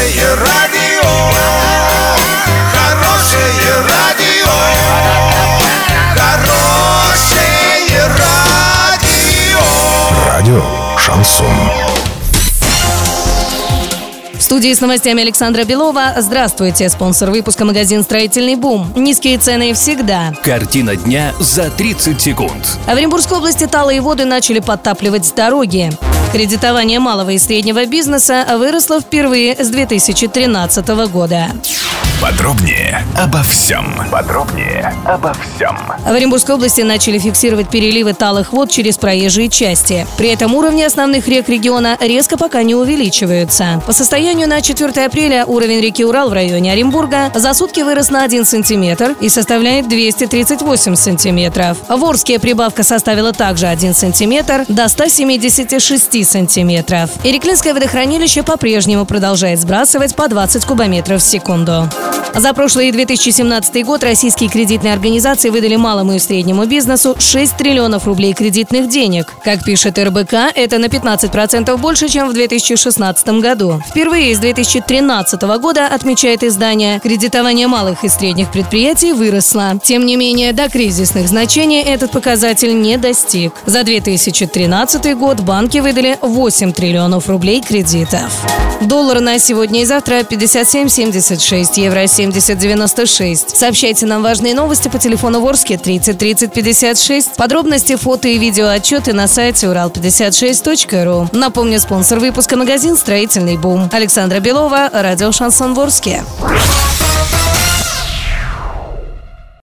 Хорошее радио, хорошее радио, хорошее радио. Радио Шансон. В студии с новостями Александра Белова. Здравствуйте. Спонсор выпуска магазин «Строительный бум». Низкие цены всегда. Картина дня за 30 секунд. А в Оренбургской области талые воды начали подтапливать дороги. Кредитование малого и среднего бизнеса выросло впервые с 2013 года. Подробнее обо всем. Подробнее обо всем. В Оренбургской области начали фиксировать переливы талых вод через проезжие части. При этом уровни основных рек региона резко пока не увеличиваются. По состоянию на 4 апреля уровень реки Урал в районе Оренбурга за сутки вырос на 1 сантиметр и составляет 238 сантиметров. В Орске прибавка составила также 1 сантиметр до 176 сантиметров. Иреклинское водохранилище по-прежнему продолжает сбрасывать по 20 кубометров в секунду. За прошлый 2017 год российские кредитные организации выдали малому и среднему бизнесу 6 триллионов рублей кредитных денег. Как пишет РБК, это на 15% больше, чем в 2016 году. Впервые с 2013 года, отмечает издание, кредитование малых и средних предприятий выросло. Тем не менее, до кризисных значений этот показатель не достиг. За 2013 год банки выдали 8 триллионов рублей кредитов. Доллар на сегодня и завтра 57,76, евро 70,96. Сообщайте нам важные новости по телефону Ворске 30 30 56. Подробности, фото и видео отчеты на сайте урал56.ру. Напомню, спонсор выпуска магазин «Строительный бум». Александра Белова, радио «Шансон Ворске».